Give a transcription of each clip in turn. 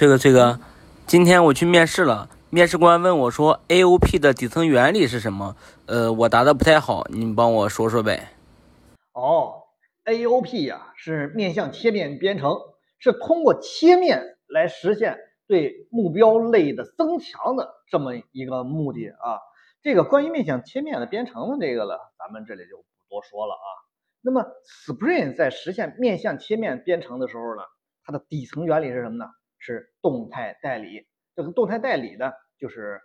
这个这个，今天我去面试了，面试官问我说，AOP 的底层原理是什么？呃，我答的不太好，你帮我说说呗。哦，AOP 呀是面向切面编程，是通过切面来实现对目标类的增强的这么一个目的啊。这个关于面向切面的编程的这个了，咱们这里就不多说了啊。那么 Spring 在实现面向切面编程的时候呢，它的底层原理是什么呢？是动态代理。这个动态代理呢，就是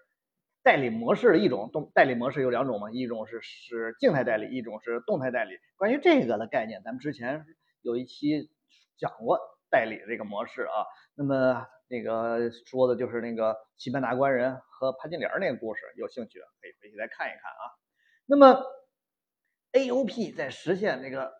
代理模式的一种。动代理模式有两种嘛，一种是是静态代理，一种是动态代理。关于这个的概念，咱们之前有一期讲过代理这个模式啊。那么那个说的就是那个西班牙官人和潘金莲那个故事，有兴趣可以回去再看一看啊。那么 AOP 在实现这个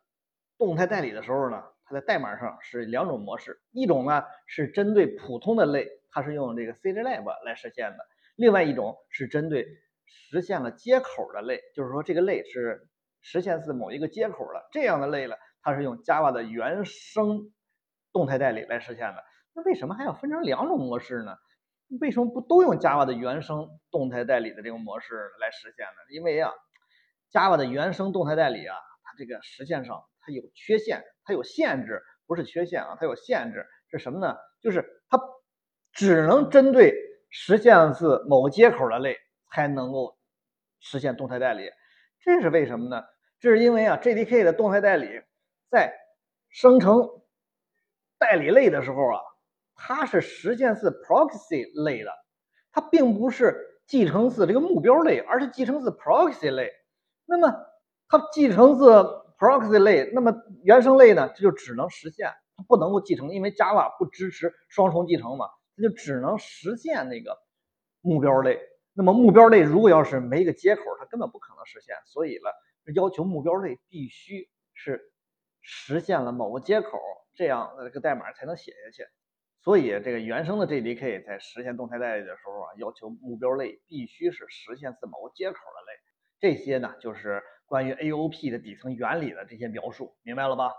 动态代理的时候呢，它在代码上是两种模式，一种呢是针对普通的类，它是用这个 CJLab 来实现的；另外一种是针对实现了接口的类，就是说这个类是实现自某一个接口的这样的类了，它是用 Java 的原生动态代理来实现的。那为什么还要分成两种模式呢？为什么不都用 Java 的原生动态代理的这个模式来实现呢？因为啊，Java 的原生动态代理啊，它这个实现上它有缺陷，它有限制，不是缺陷啊，它有限制是什么呢？就是它只能针对实现自某个接口的类才能够实现动态代理，这是为什么呢？这是因为啊，JDK 的动态代理在生成代理类的时候啊。它是实现自 proxy 类的，它并不是继承自这个目标类，而是继承自 proxy 类。那么它继承自 proxy 类，那么原生类呢？这就只能实现，它不能够继承，因为 Java 不支持双重继承嘛，它就只能实现那个目标类。那么目标类如果要是没一个接口，它根本不可能实现。所以呢，要求目标类必须是实现了某个接口，这样这个代码才能写下去。所以，这个原生的 JDK 在实现动态代理的时候啊，要求目标类必须是实现自某个接口的类。这些呢，就是关于 AOP 的底层原理的这些描述，明白了吧？